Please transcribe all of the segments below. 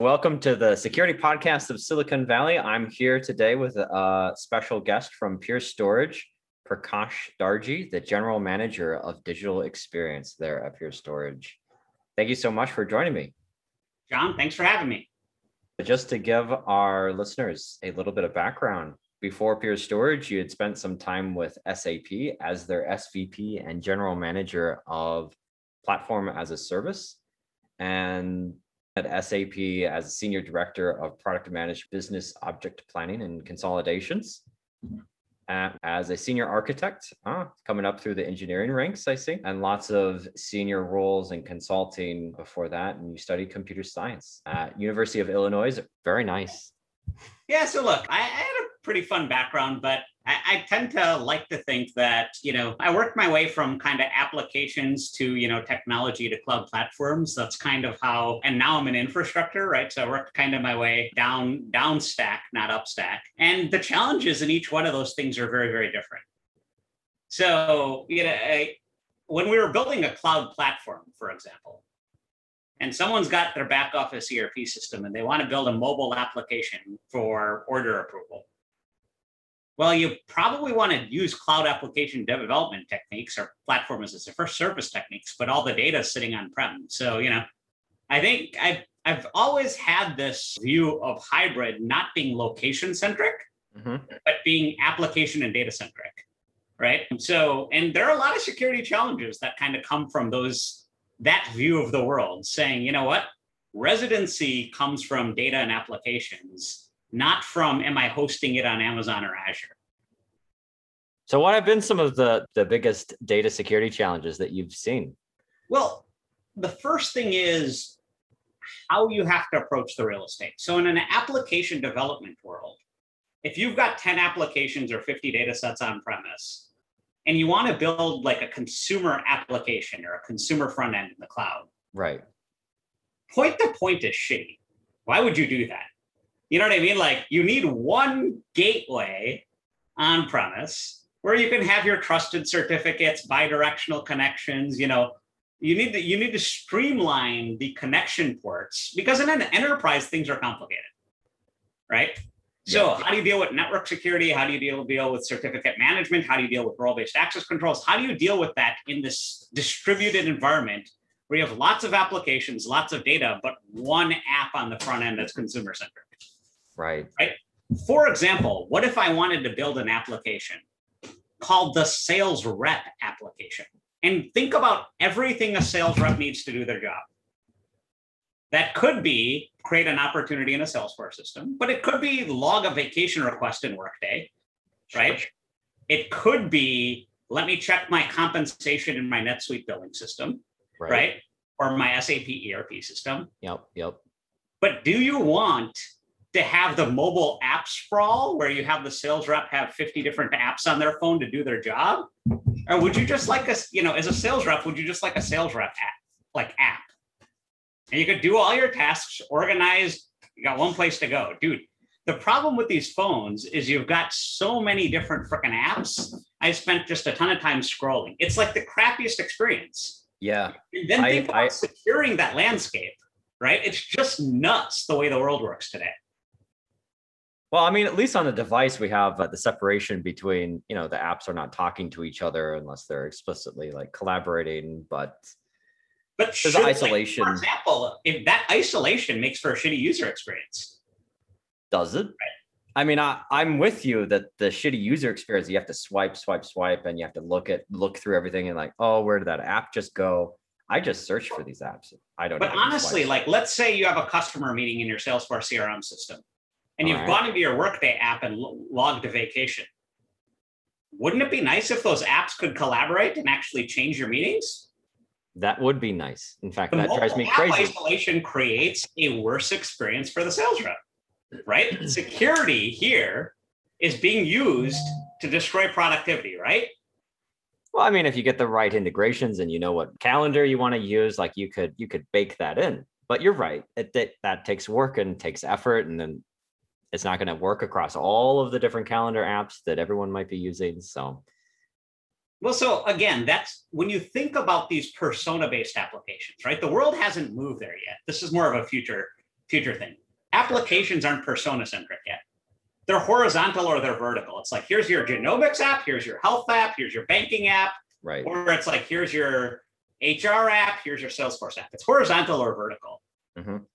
Welcome to the security podcast of Silicon Valley. I'm here today with a uh, special guest from Pure Storage, Prakash Darji, the general manager of digital experience there at Pure Storage. Thank you so much for joining me. John, thanks for having me. Just to give our listeners a little bit of background, before Pure Storage, you had spent some time with SAP as their SVP and general manager of platform as a service. And at SAP as a senior director of product managed business object planning and consolidations. Uh, as a senior architect, uh, coming up through the engineering ranks, I see, and lots of senior roles in consulting before that. And you studied computer science at University of Illinois. Very nice. Yeah. So look, I, I had a pretty fun background, but I, I, tend to like to think that, you know, I worked my way from kind of applications to, you know, technology to cloud platforms. That's kind of how, and now I'm in infrastructure, right? So I worked kind of my way down, down stack, not up stack. And the challenges in each one of those things are very, very different. So, you know, I, when we were building a cloud platform, for example, and someone's got their back office ERP system and they want to build a mobile application for order approval well, you probably want to use cloud application development techniques or platform as a first service techniques, but all the data is sitting on prem. So, you know, I think I've I've always had this view of hybrid not being location centric, mm-hmm. but being application and data centric. Right. So, and there are a lot of security challenges that kind of come from those that view of the world, saying, you know what, residency comes from data and applications not from am I hosting it on Amazon or Azure. So what have been some of the the biggest data security challenges that you've seen? Well, the first thing is how you have to approach the real estate. So in an application development world, if you've got 10 applications or 50 data sets on premise and you want to build like a consumer application or a consumer front end in the cloud. Right. Point to point is shitty. Why would you do that? You know what I mean? Like you need one gateway on premise where you can have your trusted certificates, bidirectional connections, you know, you need to you need to streamline the connection ports because in an enterprise things are complicated. Right? So how do you deal with network security? How do you deal, deal with certificate management? How do you deal with role-based access controls? How do you deal with that in this distributed environment where you have lots of applications, lots of data, but one app on the front end that's consumer centric? Right. Right. For example, what if I wanted to build an application called the sales rep application? And think about everything a sales rep needs to do their job. That could be create an opportunity in a Salesforce system, but it could be log a vacation request in Workday, right? It could be let me check my compensation in my NetSuite billing system, right? right? Or my SAP ERP system. Yep, yep. But do you want to have the mobile app sprawl where you have the sales rep have 50 different apps on their phone to do their job? Or would you just like a, you know, as a sales rep, would you just like a sales rep app, like app? And you could do all your tasks organized, you got one place to go. Dude, the problem with these phones is you've got so many different freaking apps. I spent just a ton of time scrolling. It's like the crappiest experience. Yeah. And then think I, about I, securing that landscape, right? It's just nuts the way the world works today. Well, I mean, at least on the device, we have uh, the separation between, you know, the apps are not talking to each other unless they're explicitly like collaborating, but but there's should, isolation. Like, for example, if that isolation makes for a shitty user experience, does it? Right. I mean, I, I'm with you that the shitty user experience, you have to swipe, swipe, swipe, and you have to look at look through everything and like, oh, where did that app just go? I just search for these apps. I don't. But honestly, like, let's say you have a customer meeting in your Salesforce CRM system and you've right. gone into your Workday app and logged a vacation. Wouldn't it be nice if those apps could collaborate and actually change your meetings? That would be nice. In fact, the that drives me crazy. Isolation creates a worse experience for the sales rep, right? Security here is being used to destroy productivity, right? Well, I mean, if you get the right integrations and you know what calendar you want to use, like you could you could bake that in. But you're right; it, it that takes work and takes effort, and then it's not going to work across all of the different calendar apps that everyone might be using. So, well, so again, that's when you think about these persona based applications, right? The world hasn't moved there yet. This is more of a future future thing. Applications aren't persona centric yet. They're horizontal or they're vertical. It's like here's your genomics app, here's your health app, here's your banking app, Right. or it's like here's your HR app, here's your Salesforce app. It's horizontal or vertical. Mhm.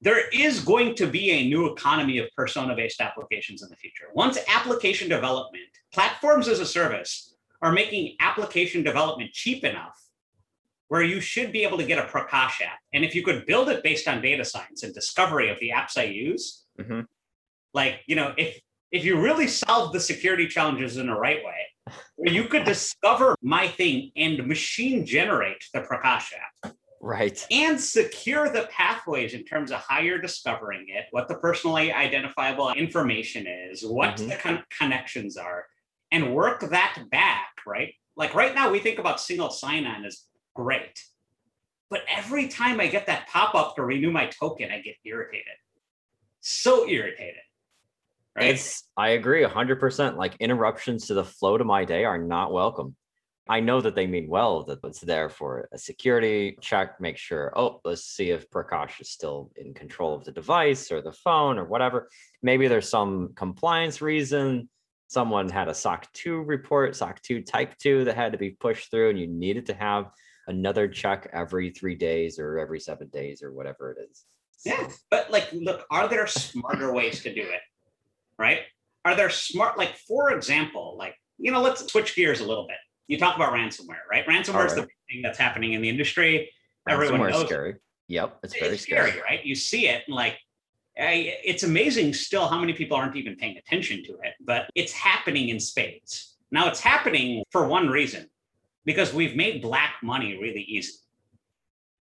There is going to be a new economy of persona based applications in the future. Once application development, platforms as a service are making application development cheap enough where you should be able to get a Prakash app. And if you could build it based on data science and discovery of the apps I use, Mhm. like, you know, if if you really solve the security challenges in the right way, where you could discover my thing and machine generate the Prakash app Right. and secure the pathways in terms of how you're discovering it, what the personally identifiable information is, what Mhm. the con- connections are, and work that back, right? Like right now, we think about single sign on as great. But every time I get that pop up to renew my token, I get irritated. So irritated. Right? It's I agree hundred percent. Like interruptions to the flow to my day are not welcome. I know that they mean well, that it's there for a security check, make sure, oh, let's see if Prakash is still in control of the device or the phone or whatever. Maybe there's some compliance reason. Someone had a SOC 2 report, SOC 2 type 2 that had to be pushed through, and you needed to have another check every three days or every seven days or whatever it is. Yeah, but like, look, are there smarter ways to do it? Right? Are there smart, like, for example, like, you know, let's switch gears a little bit. You talk about ransomware, right? Ransomware is the thing that's happening in the industry. Everyone Ransomware is knows. scary. Yep, it's It's very scary, scary. right? You see it, and like, I, it's amazing still how many people aren't even paying attention to it, but it's happening in spades. Now, it's happening for one reason because we've made black money really easy.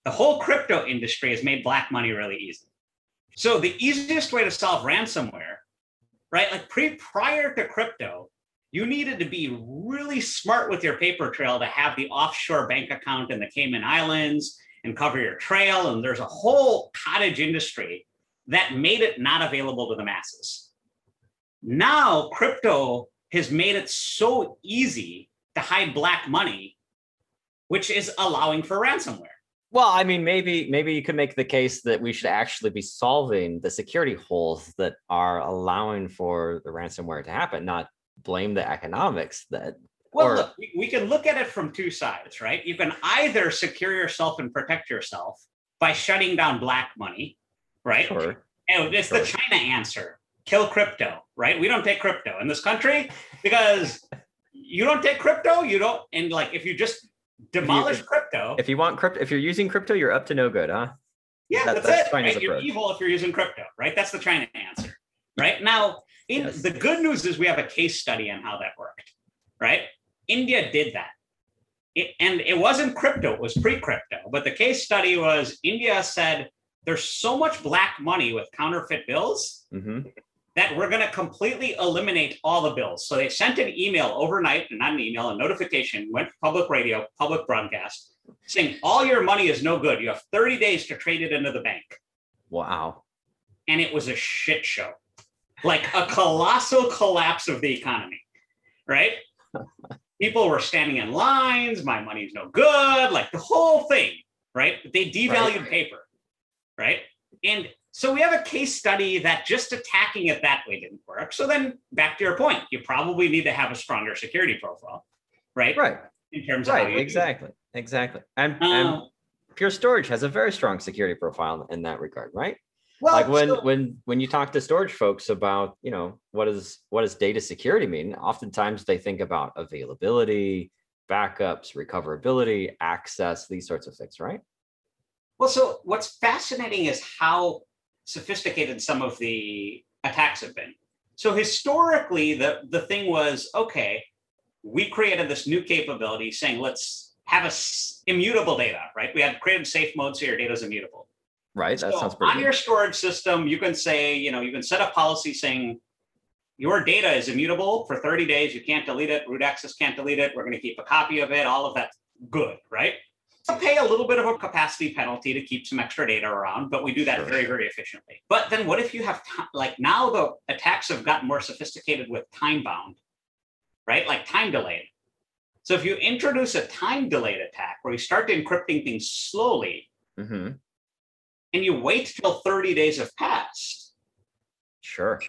The whole crypto industry has made black money really easy. So the easiest way to solve ransomware, right? Like pre prior to crypto, you needed to be really smart with your paper trail to have the offshore bank account in the Cayman Islands and cover your trail. And there's a whole cottage industry that made it not available to the masses. Now, crypto has made it so easy to hide black money, which is allowing for ransomware. Well, I mean, maybe maybe you could make the case that we should actually be solving the security holes that are allowing for the ransomware to happen, not blame the economics that Well, Or- look, we, can look at it from two sides, right? You can either secure yourself and protect yourself by shutting down black money, right? sure. Oh, it's the China answer. Kill crypto, right? We don't take crypto in this country because you don't take crypto, you don't, and like if you just demolish if- crypto, If you want crypto, if you're using crypto, you're up to no good, huh? yeah, that- that's, that's it. Right? You're evil if you're using crypto, right? That's the China answer, right? Now, in Yes. the good news is we have a case study on how that worked, right? India did that. It, and it wasn't crypto, it was pre crypto. But the case study was India said there's so much black money with counterfeit bills hmm that we're going to completely eliminate all the bills. So they sent an email overnight, not an email, a notification, went public radio, public broadcast, saying all your money is no good. You have 30 days to trade it into the bank. Wow. And it was a shit show, like a colossal collapse of the economy, right? People were standing in lines. My money's no good. Like the whole thing, right? They devalued paper, right? And so we have a case study that just attacking it that way didn't work. So then back to your point, you probably need to have a stronger security profile, right? Right. In terms of Right. do. Exactly. Exactly. And, and Uh, Pure Storage has a very strong security profile in that regard, right? Well, like when so- when when you talk to storage folks about you know what is what does data security mean oftentimes they think about availability backups recoverability access these sorts of things right Well, so what's fascinating is how sophisticated some of the attacks have been. So historically, the, the thing was okay, we created this new capability saying let's have a s- immutable data, right? We had created SafeMode so your data is immutable. Right that so sounds pretty on good. your storage system, you can say, you know, you can set a policy saying your data is immutable for 30 days. You can't delete it. Root access can't delete it. We're going to keep a copy of it. All of that's good, right? So pay a little bit of a capacity penalty to keep some extra data around, but we do that Sure. very, very efficiently. But then what if you have ti- like now the attacks have gotten more sophisticated with time bound, right? Like time delayed. So if you introduce a time delayed attack where you start encrypting things slowly, Mhm. And you wait till 30 days have passed, Sure.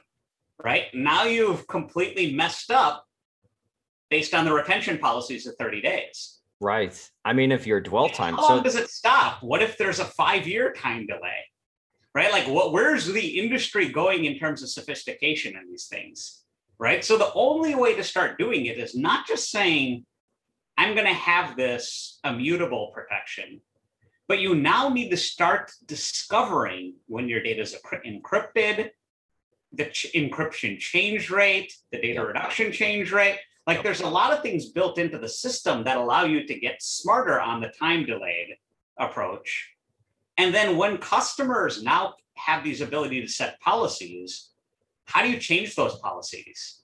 right? Now you've completely messed up based on the retention policies of 30 days. Right. I mean, if your dwell time, How long so does it stop? What if there's a five-year time delay? Right? Like what where's the industry going in terms of sophistication in these things? Right. So the only way to start doing it is not just saying, I'm going to have this immutable protection, but you now need to start discovering when your data is encrypted, the ch- encryption change rate, the data reduction change rate. Like there's a lot of things built into the system that allow you to get smarter on the time delayed approach. And then when customers now have these ability to set policies, how do you change those policies?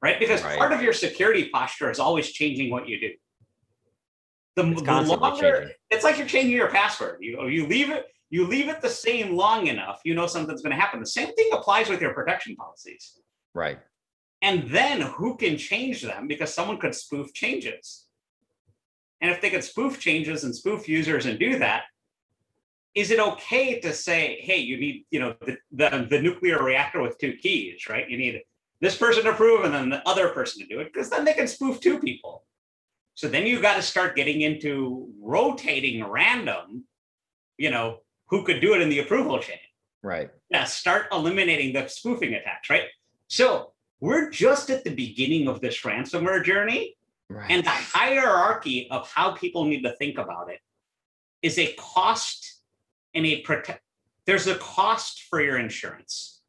Right? Because Right. part of your security posture is always changing what you do. The, it's the longer, it's like you're changing your password. You you leave it you leave it the same long enough, you know something's going to happen. The same thing applies with your protection policies. Right. And then who can change them because someone could spoof changes. And if they could spoof changes and spoof users and do that, is it okay to say, hey, you need, you know, the, the, the nuclear reactor with two keys, right? You need this person to approve and then the other person to do it, because then they can spoof two people. So then you got to start getting into rotating random, you know, who could do it in the approval chain Right. yeah, start eliminating the spoofing attacks, right? So we're just at the beginning of this ransomware journey, Right. and the hierarchy of how people need to think about it is a cost and a protect. There's a cost for your insurance.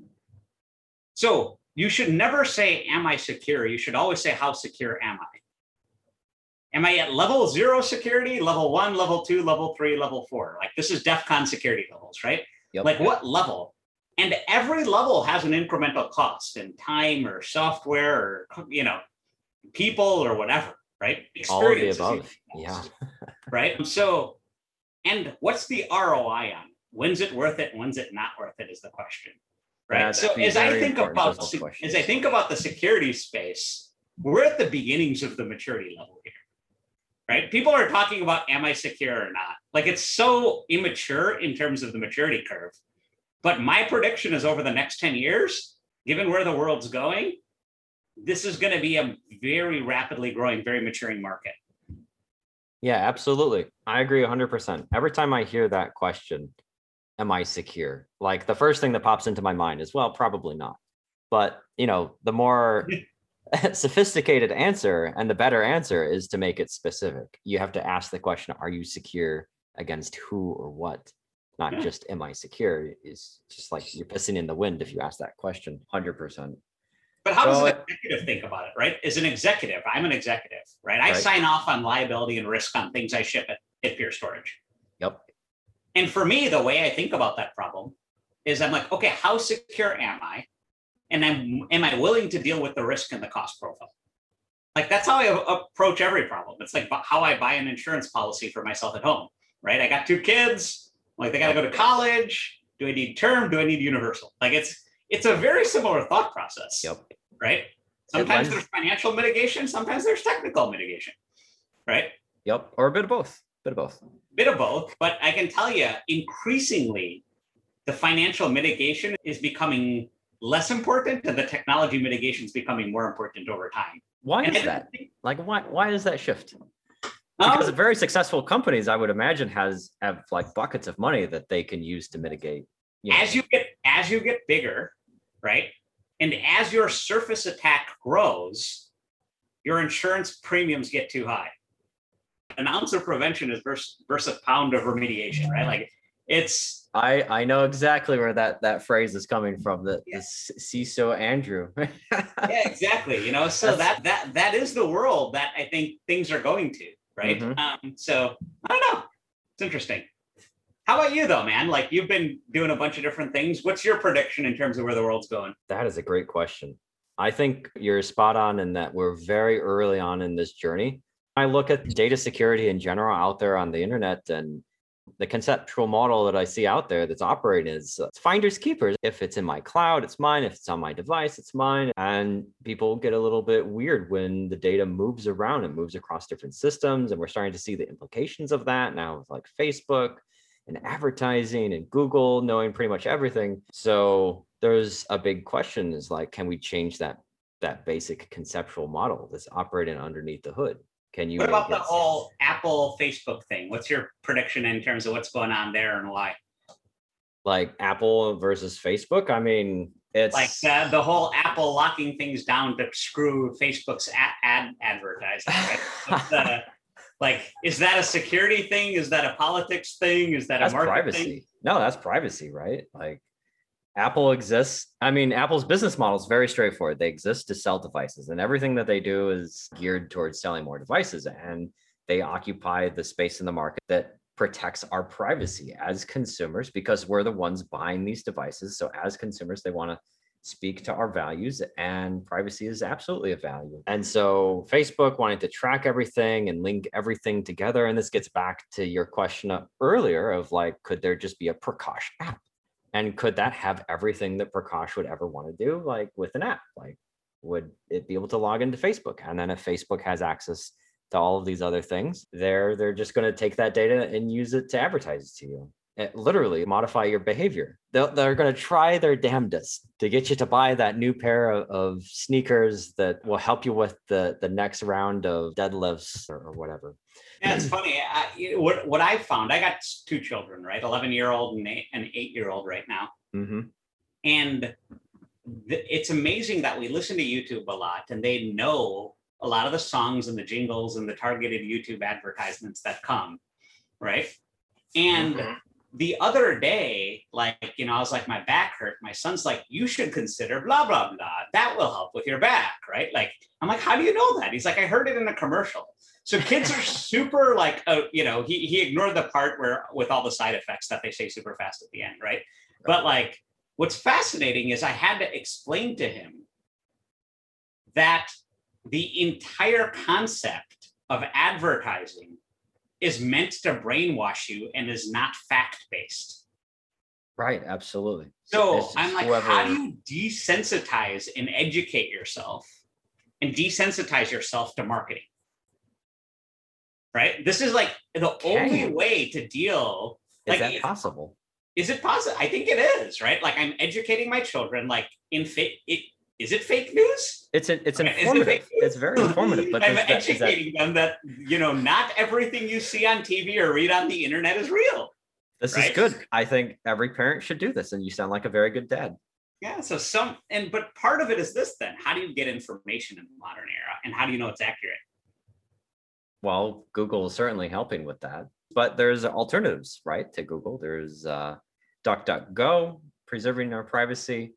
So you should never say, Am I secure? You should always say, How secure am I? Am I at level zero security, level one, level two, level three, level four? Like this is DEFCON security levels, right? Yep. Like what level? And every level has an incremental cost in time or software or you know, people or whatever, right? all of the above. Yeah. Right. So, and what's the ROI on? It? When's it worth it? When's it not worth it? Is the question. Right. That's so as I think about those se- questions. as I think about the security space, we're at the beginnings of the maturity level here. Right? People are talking about am I secure or not? Like it's so immature in terms of the maturity curve. But my prediction is over the next 10 years, given where the world's going, this is going to be a very rapidly growing, very maturing market. Yeah, absolutely. I agree 100%. Every time I hear that question, am I secure? Like the first thing that pops into my mind is, well, probably not. But, you know, the more sophisticated answer and the better answer is to make it specific. You have to ask the question, are you secure against who or what? Not Yeah. just am I secure? Is just like you're pissing in the wind if you ask that question. 100%. But how does So an executive think about it, right? As an executive, I'm an executive, right? I Right. sign off on liability and risk on things I ship at, at Pure Storage. Yep. And for me, the way I think about that problem is I'm like, okay, how secure am I? And I'm am I willing to deal with the risk and the cost profile? Like that's how I approach every problem. It's like how I buy an insurance policy for myself at home, right? I got two kids, like they got to go to college. Do I need term? Do I need universal? Like it's it's a very similar thought process Yep. right? Sometimes there's financial mitigation, sometimes there's technical mitigation, right? Yep. Or a bit of both. Bit of both. Bit of both, but I can tell you increasingly the financial mitigation is becoming less important and the technology mitigation is becoming more important over time. Why And is that? Like why why is that shift? because Um, very successful companies i would imagine has have like buckets of money that they can use to mitigate you know, as you get as you get bigger, right? And as your surface attack grows, your insurance premiums get too high. An ounce of prevention is versus, versus a pound of remediation, right? Like it's i i know exactly where that that phrase is coming from the, Yeah. the ciso andrew yeah, exactly. You know, so That's- that that that is the world that I think things are going to, right? Mhm. Um, so I don't know. It's interesting. How about you though, man? Like you've been doing a bunch of different things. What's your prediction in terms of where the world's going? that is a great question i think you're spot on in that we're very early on in this journey i look at data security in general out there on the internet and the conceptual model that I see out there that's operating is uh, finders keepers. If it's in my cloud, it's mine. If it's on my device, it's mine. And people get a little bit weird when the data moves around and moves across different systems. And we're starting to see the implications of that now with like Facebook and advertising and Google knowing pretty much everything. So there's a big question is like, can we change that that basic conceptual model that's operating underneath the hood? Can you What about the whole Apple Facebook thing? What's your prediction in terms of what's going on there and why? like Apple versus Facebook? I mean, it's Like the, the whole Apple locking things down to screw Facebook's ad, ad advertising. Right? The- like, is that a security thing? Is that a politics thing? Is that a that's market privacy. thing? No, that's privacy, right? Like Apple exists. I mean, Apple's business model is very straightforward. They exist to sell devices, and everything that they do is geared towards selling more devices. And they occupy the space in the market that protects our privacy as consumers because we're the ones buying these devices. So, as consumers, they want to speak to our values, and privacy is absolutely a value. And so, Facebook wanted to track everything and link everything together. And this gets back to your question earlier of like, could there just be a Prakash app? And could that have everything that Prakash would ever want to do, like with an app? Like, would it be able to log into Facebook? And then if Facebook has access to all of these other things, they're they're just going to take that data and use it to advertise it to you. It literally modify your behavior. They're, they're going to try their damnedest to get you to buy that new pair of, of sneakers that will help you with the the next round of deadlifts or, or whatever. Yeah, it's funny. I, what what I found, I got two children, right? Eleven year old and eight, an eight year old right now, hmm and th- it's amazing that we listen to YouTube a lot, and they know a lot of the songs and the jingles and the targeted YouTube advertisements that come, right? And Mhm. The other day, like you know, I was like, my back hurt. My son's like, you should consider blah blah blah. That will help with your back, right? Like, I'm like, how do you know that? He's like, I heard it in a commercial. So kids are super like, uh, you know, he he ignored the part where with all the side effects that they say super fast at the end, right? But like, what's fascinating is I had to explain to him that the entire concept of advertising is meant to brainwash you and is not fact based. Right, absolutely. So I'm like, whoever- how do you desensitize and educate yourself and desensitize yourself to marketing? Right? This is like the Can only you? way to deal. Is Like, that possible? is it possible? I think it is, right? Like I'm educating my children, like in fit it is it fake news? It's an, it's it informative. news? It's very informative. But I'm is that, educating them that you know not everything you see on TV or read on the internet is real. this right? is good. I think every parent should do this, and you sound like a very good dad. Yeah. So some and but part of it is this then. How do you get information in the modern era? And how do you know it's accurate? Well, Google is certainly helping with that, but there's alternatives, right? To Google, there's uh, DuckDuckGo, preserving our privacy,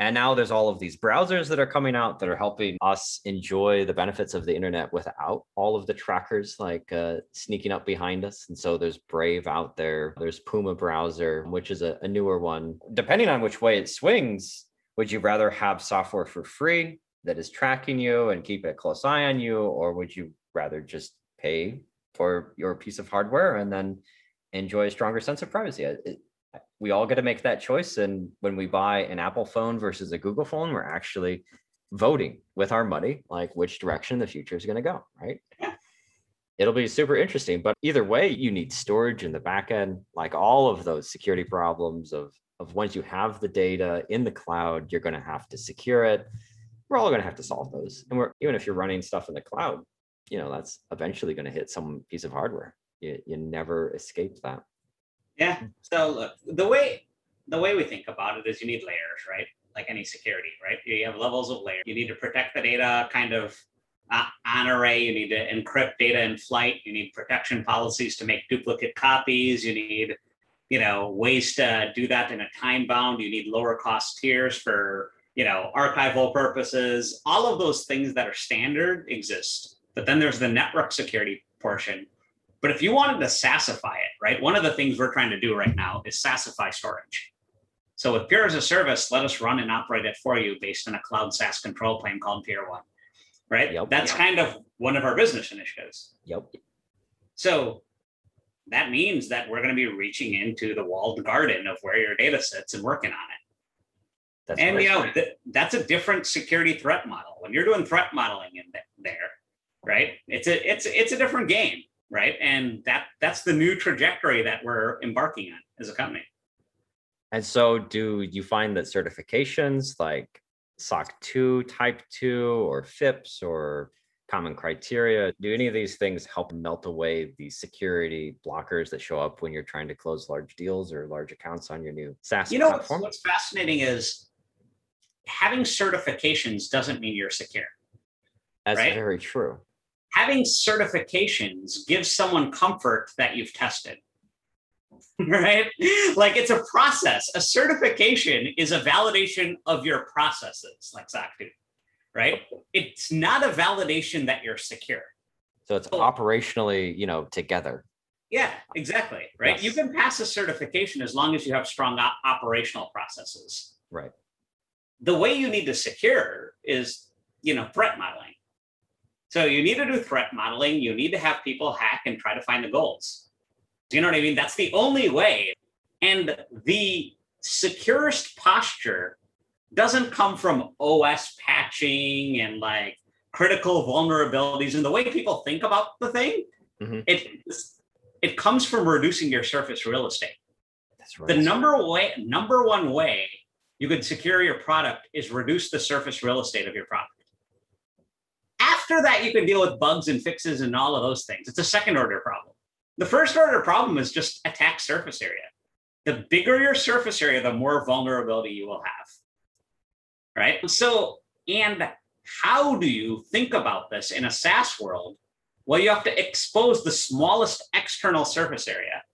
and now there's all of these browsers that are coming out that are helping us enjoy the benefits of the internet without all of the trackers like uh, sneaking up behind us. And so there's Brave out there, there's Puma browser, which is a, a newer one. Depending on which way it swings, would you rather have software for free that is tracking you and keep a close eye on you, or would you rather just pay for your piece of hardware and then enjoy a stronger sense of privacy? It- we all get to make that choice. And when we buy an Apple phone versus a Google phone, we're actually voting with our money, like which direction the future is going to go, right? Yeah. It'll be super interesting. But either way, you need storage in the back end, like all of those security problems of of once you have the data in the cloud, you're going to have to secure it. We're all going to have to solve those. And we're even if you're running stuff in the cloud, you know, that's eventually going to hit some piece of hardware. You, you never escape that. Yeah. So look, the way the way we think about it is you need layers, right? Like any security, right? You have levels of layers. You need to protect the data kind of uh, on array. You need to encrypt data in flight. You need protection policies to make duplicate copies. You need, you know, ways to do that in a time bound. You need lower cost tiers for, you know, archival purposes. All of those things that are standard exist. But then there's the network security portion, but if you wanted to SaaSify it, right, one of the things we're trying to do right now is SaaSify storage. So with Pure as a service, let us run and operate it for you based on a cloud SaaS control plane called Pure1, right? Yep. That's Yep. kind of one of our business initiatives. Yep. So that means that we're going to be reaching into the walled garden of where your data sits and working on it. That's and you know th- that's a different security threat model. When you're doing threat modeling in th- there, right? It's a it's it's a different game. Right? And that that's the new trajectory that we're embarking on as a company. And so, do you find that certifications like SOC 2, Type 2, or FIPS, or common criteria, do any of these things help melt away the security blockers that show up when you're trying to close large deals or large accounts on your new SaaS you know platform? What's, fascinating is having certifications doesn't mean you're secure. That's right? very true. Having certifications gives someone comfort that you've tested. right? Like it's a process. A certification is a validation of your processes, like SOC 2, right? It's not a validation that you're secure. So it's operationally, you know, together. Yeah, exactly. Right. Yes. You can pass a certification as long as you have strong op- operational processes. Right. The way you need to secure is, you know, threat modeling. So you need to do threat modeling. You need to have people hack and try to find the goals. Do you know what I mean? That's the only way. And the securest posture doesn't come from OS patching and like critical vulnerabilities and the way people think about the thing. Mhm. It it comes from reducing your surface real estate. That's right. The number way number one way you can secure your product is reduce the surface real estate of your product. After that, you can deal with bugs and fixes and all of those things. It's a second order problem. The first order problem is just attack surface area. The bigger your surface area, the more vulnerability you will have. Right? So, and how do you think about this in a SaaS world? Well, you have to expose the smallest external surface area,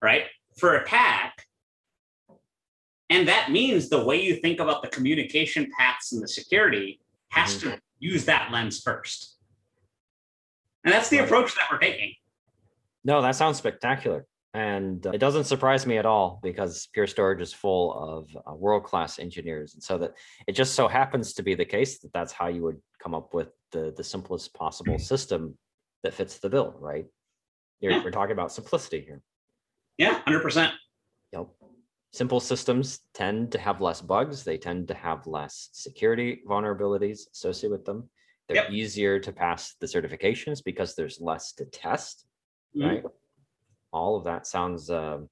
right, for attack. And that means the way you think about the communication paths and the security has mm-hmm. to use that lens first. And that's the approach that we're taking. No, that sounds spectacular. And uh, it doesn't surprise me at all because Pure Storage is full of uh, world class engineers. And so that it just so happens to be the case that that's how you would come up with the, the simplest possible system that fits the bill, right? You're, Yeah. We're talking about simplicity here. Yeah, 100%. Yep. Simple systems tend to have less bugs. They tend to have less security vulnerabilities associated with them. They're Yep. easier to pass the certifications because there's less to test, Mhm. right? All of that sounds um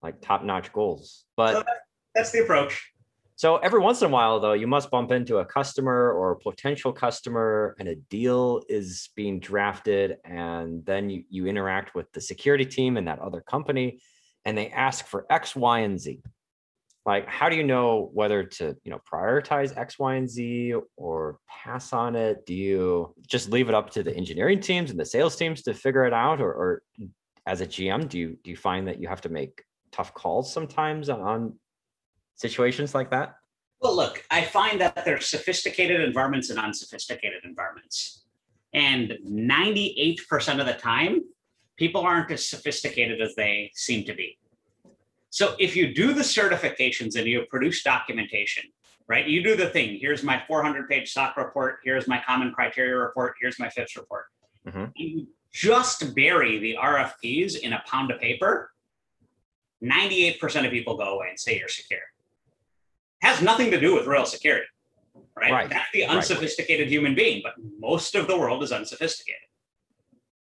like top-notch goals. But That's the approach. so every once in a while, though, you must bump into a customer or a potential customer, and a deal is being drafted, and then you, you interact with the security team and that other company, and they ask for X, Y, and Z. Like, how do you know whether to, you know, prioritize X, Y, and Z or pass on it? Do you just leave it up to the engineering teams and the sales teams to figure it out, or, or as a GM, do you do you find that you have to make tough calls sometimes on situations like that? Well, look, I find that there's sophisticated environments and unsophisticated environments. And 98% of the time, people aren't as sophisticated as they seem to be. So if you do the certifications and you produce documentation, right? You do the thing. Here's my 400 page SOC report. Here's my common criteria report. Here's my FIPS report. Mhm. You just bury the RFPs in a pound of paper. 98% of people go away and say you're secure. Has nothing to do with real security, right? Right, That's the right. unsophisticated human being, but most of the world is unsophisticated.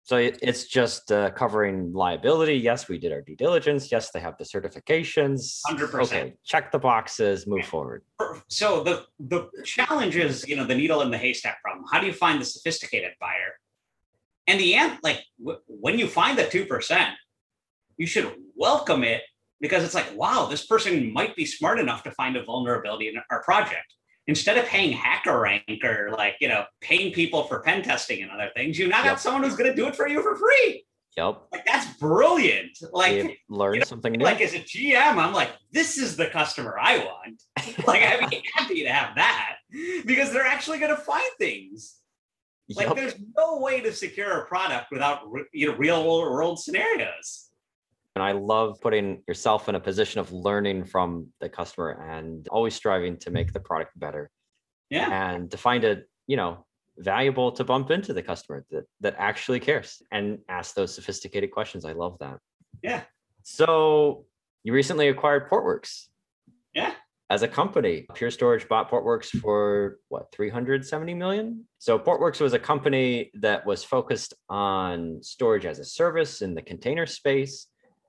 So it, it's just uh, covering liability. Yes, we did our due diligence. Yes, they have the certifications. 100%. Okay, check the boxes, move forward. so the the challenge is you know the needle in the haystack problem how do you find the sophisticated buyer and the end like w- when you find the 2% you should welcome it because it's like wow this person might be smart enough to find a vulnerability in our project instead of paying hacker rank or like you know paying people for pen testing and other things you now Yep. got someone who's going to do it for you for free Yep. like that's brilliant like They've you know, something new. like as a GM, I'm like, this is the customer I want. like I'd be happy to have that because they're actually going to find things. Like Yep. there's no way to secure a product without you know real world scenarios. And I love putting yourself in a position of learning from the customer and always striving to make the product better Yeah, and to find it, you know, valuable to bump into the customer that, that actually cares and ask those sophisticated questions. I love that. Yeah. So you recently acquired Portworx. Yeah. as a company. Pure Storage bought Portworx for what, 370 million? So Portworx was a company that was focused on storage as a service in the container space.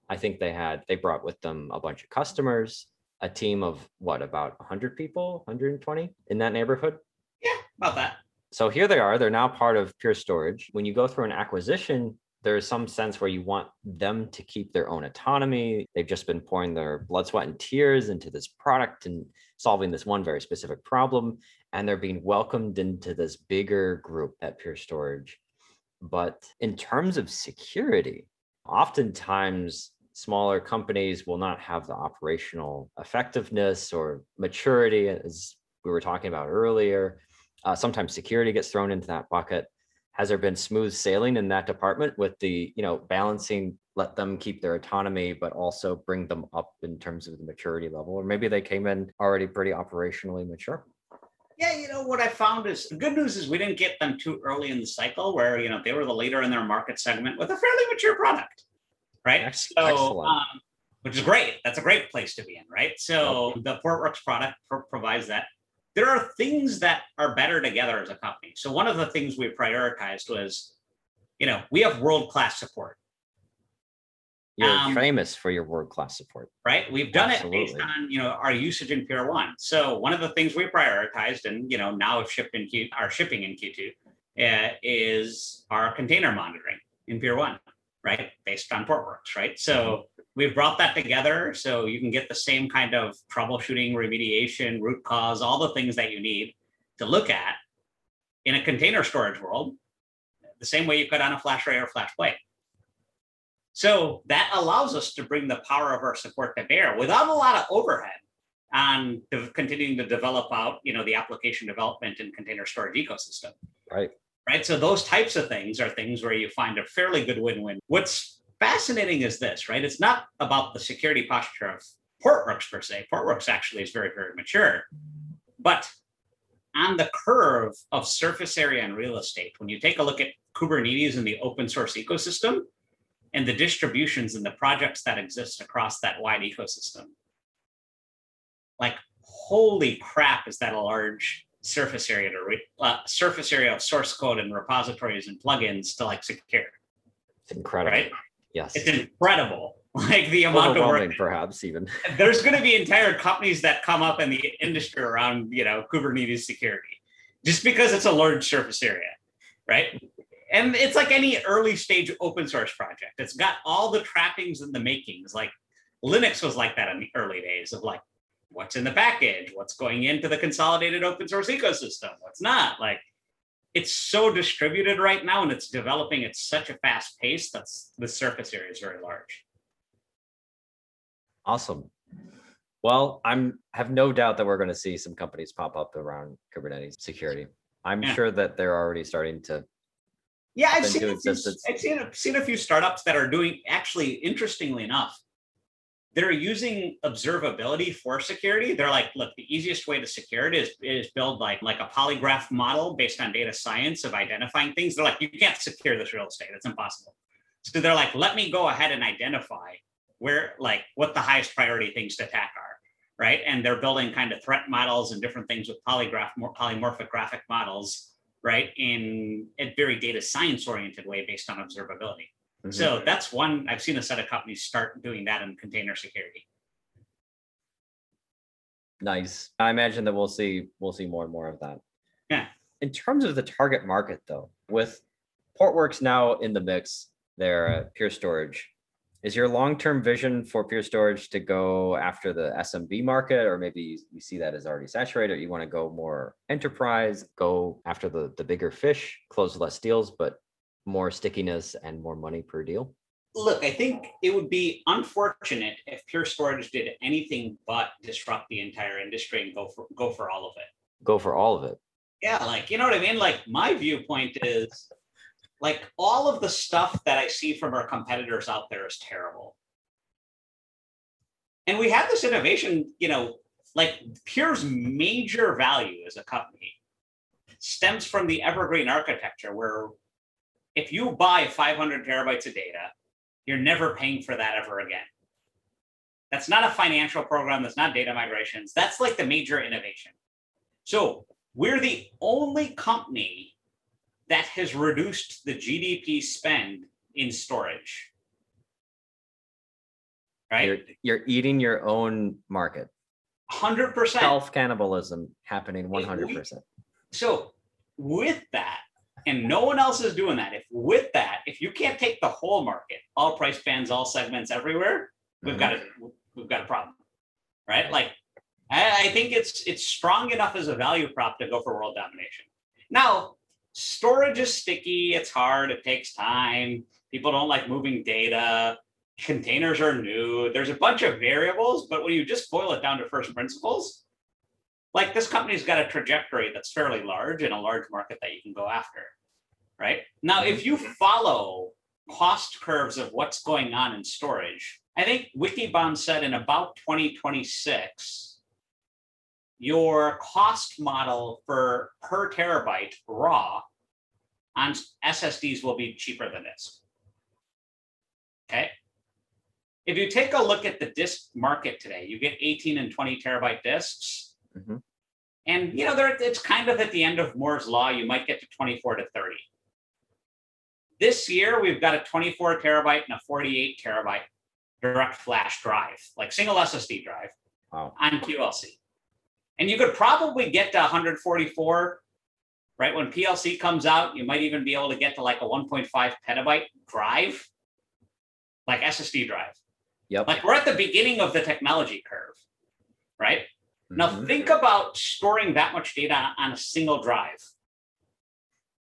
I think they had, they brought with them a bunch of customers, a team of what, about 100 people, 120 in that neighborhood? Yeah, about that. So here they are. They're now part of Pure Storage. When you go through an acquisition, there is some sense where you want them to keep their own autonomy. They've just been pouring their blood, sweat, and tears into this product and solving this one very specific problem. And they're being welcomed into this bigger group at Pure Storage. But in terms of security, oftentimes smaller companies will not have the operational effectiveness or maturity, as we were talking about earlier. Uh, sometimes security gets thrown into that bucket has there been smooth sailing in that department with the you know balancing let them keep their autonomy but also bring them up in terms of the maturity level or maybe they came in already pretty operationally mature yeah you know what i found is the good news is we didn't get them too early in the cycle where you know they were the leader in their market segment with a fairly mature product right Excellent. so um, which is great that's a great place to be in right so yep. the portworx product provides that there are things that are better together as a company. So one of the things we prioritized was, you know, we have world class support. You're um, famous for your world class support, right? We've done Absolutely. it based on you know our usage in Pure1. So one of the things we prioritized, and you know now have shipped in Q, our shipping in Q2, uh, is our container monitoring in Pure1, right? Based on Portworx, right? So we've brought that together so you can get the same kind of troubleshooting, remediation, root cause, all the things that you need to look at in a container storage world, the same way you could on a flash FlashArray or flash FlashBlade. So that allows us to bring the power of our support to bear without a lot of overhead on continuing to develop out, you know, the application development and container storage ecosystem. Right. Right. So those types of things are things where you find a fairly good win-win. What's fascinating is this, right? It's not about the security posture of Portworx per se. Portworx actually is very, very mature. But on the curve of surface area and real estate, when you take a look at Kubernetes and the open source ecosystem and the distributions and the projects that exist across that wide ecosystem, like holy crap, is that a large surface area to re- uh, surface area of source code and repositories and plugins to like secure. It's incredible. Right? Yes. It's incredible. Like the amount of work. Perhaps even. There's going to be entire companies that come up in the industry around, you know, Kubernetes security, just because it's a large surface area, right? And it's like any early stage open source project. It's got all the trappings and the makings. Like Linux was like that in the early days of like, what's in the package, what's going into the consolidated open source ecosystem, what's not. Like it's so distributed right now and it's developing at such a fast pace that's the surface area is very large awesome well i'm have no doubt that we're going to see some companies pop up around kubernetes security i'm yeah. sure that they're already starting to yeah i've seen, a few, I've seen, a, seen a few startups that are doing actually interestingly enough they're using observability for security. They're like, look, the easiest way to secure it is, is build like, like a polygraph model based on data science of identifying things. They're like, you can't secure this real estate. It's impossible. So they're like, let me go ahead and identify where, like, what the highest priority things to attack are, right? And they're building kind of threat models and different things with polygraph, more polymorphic graphic models, right? In a very data science oriented way based on observability. Mm-hmm. So that's one, I've seen a set of companies start doing that in container security. Nice. I imagine that we'll see we'll see more and more of that. Yeah. In terms of the target market though, with Portworx now in the mix, there at Pure Storage, is your long-term vision for Pure Storage to go after the SMB market, or maybe you see that as already saturated? or you want to go more enterprise, go after the the bigger fish, close less deals, but more stickiness and more money per deal? Look, I think it would be unfortunate if Pure Storage did anything but disrupt the entire industry and go for go for all of it. Go for all of it. Yeah, like you know what I mean? Like my viewpoint is like all of the stuff that I see from our competitors out there is terrible. And we have this innovation, you know, like Pure's major value as a company stems from the evergreen architecture where if you buy 500 terabytes of data, you're never paying for that ever again. That's not a financial program. That's not data migrations. That's like the major innovation. So we're the only company that has reduced the GDP spend in storage. Right? You're, you're eating your own market. 100%. Self cannibalism happening 100%. So with that, and no one else is doing that. If with that, if you can't take the whole market, all price bands, all segments, everywhere, we've got a mm-hmm. we've got a problem, right? Like, I, I think it's it's strong enough as a value prop to go for world domination. Now, storage is sticky. It's hard. It takes time. People don't like moving data. Containers are new. There's a bunch of variables, but when you just boil it down to first principles, like this company's got a trajectory that's fairly large in a large market that you can go after right now if you mm-hmm. follow cost curves of what's going on in storage i think wikibon said in about 2026 your cost model for per terabyte raw on ssds will be cheaper than this okay if you take a look at the disk market today you get 18 and 20 terabyte disks Mhm. and you know, there it's kind of at the end of Moore's law. You might get to 24 to 30. This year, we've got a 24 terabyte and a 48 terabyte direct flash drive, like single SSD drive Wow. on QLC. And you could probably get to 144, right? When PLC comes out, you might even be able to get to like a 1.5 petabyte drive, like SSD drive. Yep. Like we're at the beginning of the technology curve, right? Now Mhm. think about storing that much data on a single drive.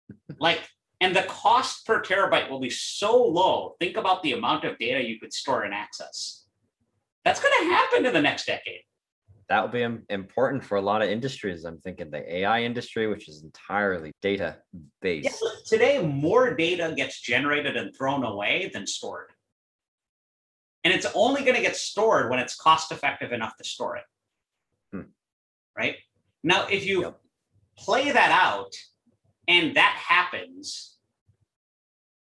Like, and the cost per terabyte will be so low. Think about the amount of data you could store and access. That's going to happen in the next decade. That will be important for a lot of industries. I'm thinking the AI industry, which is entirely data Yeah, based. look, today, more data gets generated and thrown away than stored. And it's only going to get stored when it's cost effective enough to store it. Hmm. Right? Now, if you Yep. play that out and that happens,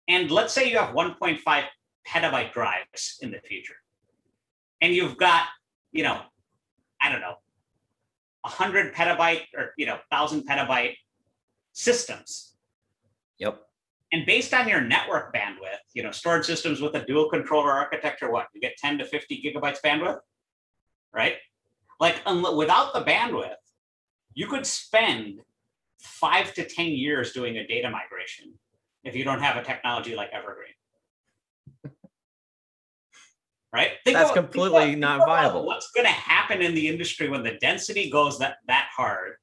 and let's say you have 1.5 petabyte drives in the future, and you've got, you know, I don't know, 100 petabyte or, you know, 1,000 petabyte systems Yep. and based on your network bandwidth, you know, storage systems with a dual controller architecture, what you get 10 to 50 gigabytes bandwidth, right? Like unli- without the bandwidth, you could spend five to 10 years doing a data migration if you don't have a technology like Evergreen. Right? Think That's about- completely about- not viable. What's going to happen in the industry when the density goes that that hard?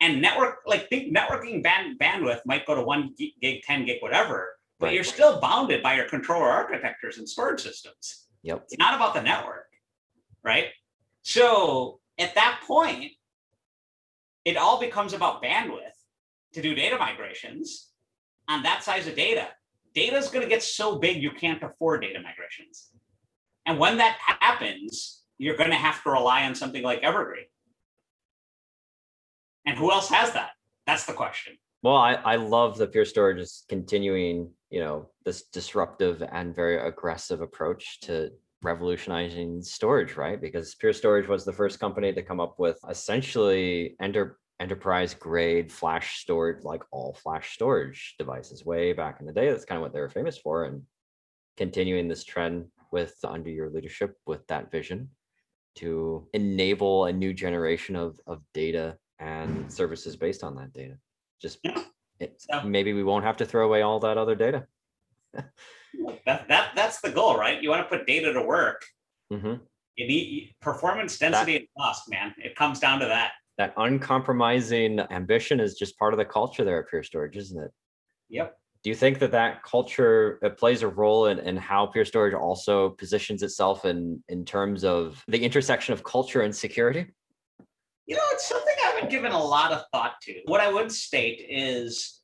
and network like think networking band bandwidth might go to one gig 10 gig whatever but Right. you're still bounded by your controller architectures and storage systems Yep. it's not about the network right so at that point it all becomes about bandwidth to do data migrations on that size of data data is going to get so big you can't afford data migrations and when that happens you're going to have to rely on something like evergreen and who else has that? That's the question. Well, I, I love that Pure Storage is continuing, you know, this disruptive and very aggressive approach to revolutionizing storage, right? Because Pure Storage was the first company to come up with essentially enter, enterprise grade flash storage, like all flash storage devices way back in the day. That's kind of what they were famous for. And continuing this trend with under your leadership with that vision to enable a new generation of, of data and services based on that data. Just Yeah. it, So- maybe we won't have to throw away all that other data. That, that that's the goal, right? You want to put data to work. Mm-hmm. You need performance, density, and cost, man. It comes down to that. That uncompromising ambition is just part of the culture there at Pure Storage, isn't it? Yep. Do you think that that culture plays a role in, in how Pure Storage also positions itself in in terms of the intersection of culture and security? You know, it's something I haven't given a lot of thought to. What I would state is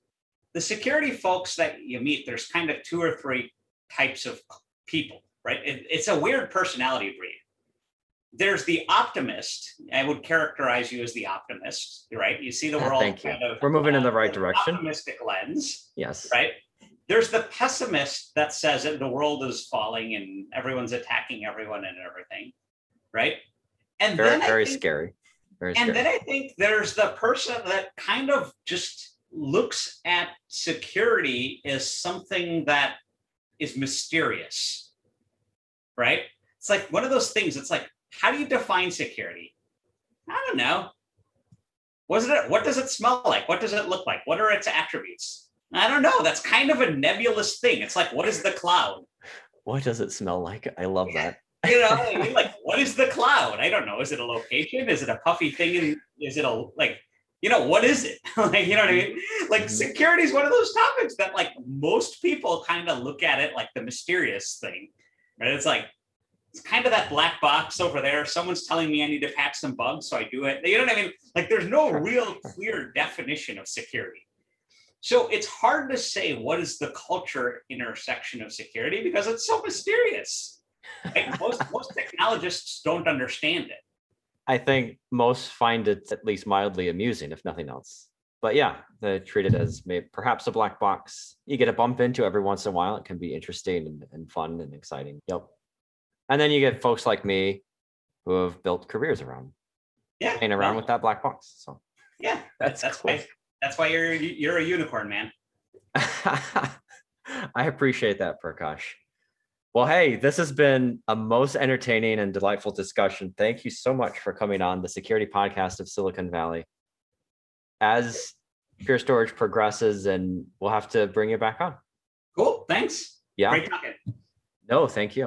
the security folks that you meet, there's kind of two or three types of people, right? It- it's a weird personality breed. There's the optimist. I would characterize you as the optimist, right? You see the Ah, world thank you. kind of We're moving in the uh, right direction. Optimistic lens. Yes. right? There's the pessimist that says that the world is falling and everyone's attacking everyone and everything. right? And very then very think- scary. Very and scary. then I think there's the person that kind of just looks at security as something that is mysterious, right? It's like one of those things. It's like, how do you define security? I don't know. Was it? What does it smell like? What does it look like? What are its attributes? I don't know. That's kind of a nebulous thing. It's like, what is the cloud? what does it smell like? I love that. You know, I mean, like, what is the cloud? I don't know. Is it a location? Is it a puffy thing? And is it a like, you know, what is it? like, you know what I mean? Like, Mhm. security is one of those topics that, like, most people kind of look at it like the mysterious thing, right? It's like, it's kind of that black box over there. Someone's telling me I need to patch some bugs, so I do it. You know what I mean? Like, there's no real clear definition of security. So it's hard to say what is the culture intersection of security because it's so mysterious. Like most most technologists don't understand it. I think most find it at least mildly amusing, if nothing else. But yeah, they treat it as may perhaps a black box. You get a bump into every once in a while. It can be interesting and, and fun and exciting. Yep. And then you get folks like me who have built careers around Yeah, playing around well, with that black box. So Yeah, that's that's cool. why that's why you're you're a unicorn, man. I appreciate that, Prakash. Well, hey, this has been a most entertaining and delightful discussion. Thank you so much for coming on the security podcast of Silicon Valley. As Pure Storage progresses, and we'll have to bring you back on. Cool. Thanks. Yeah. Great talking. No, thank you.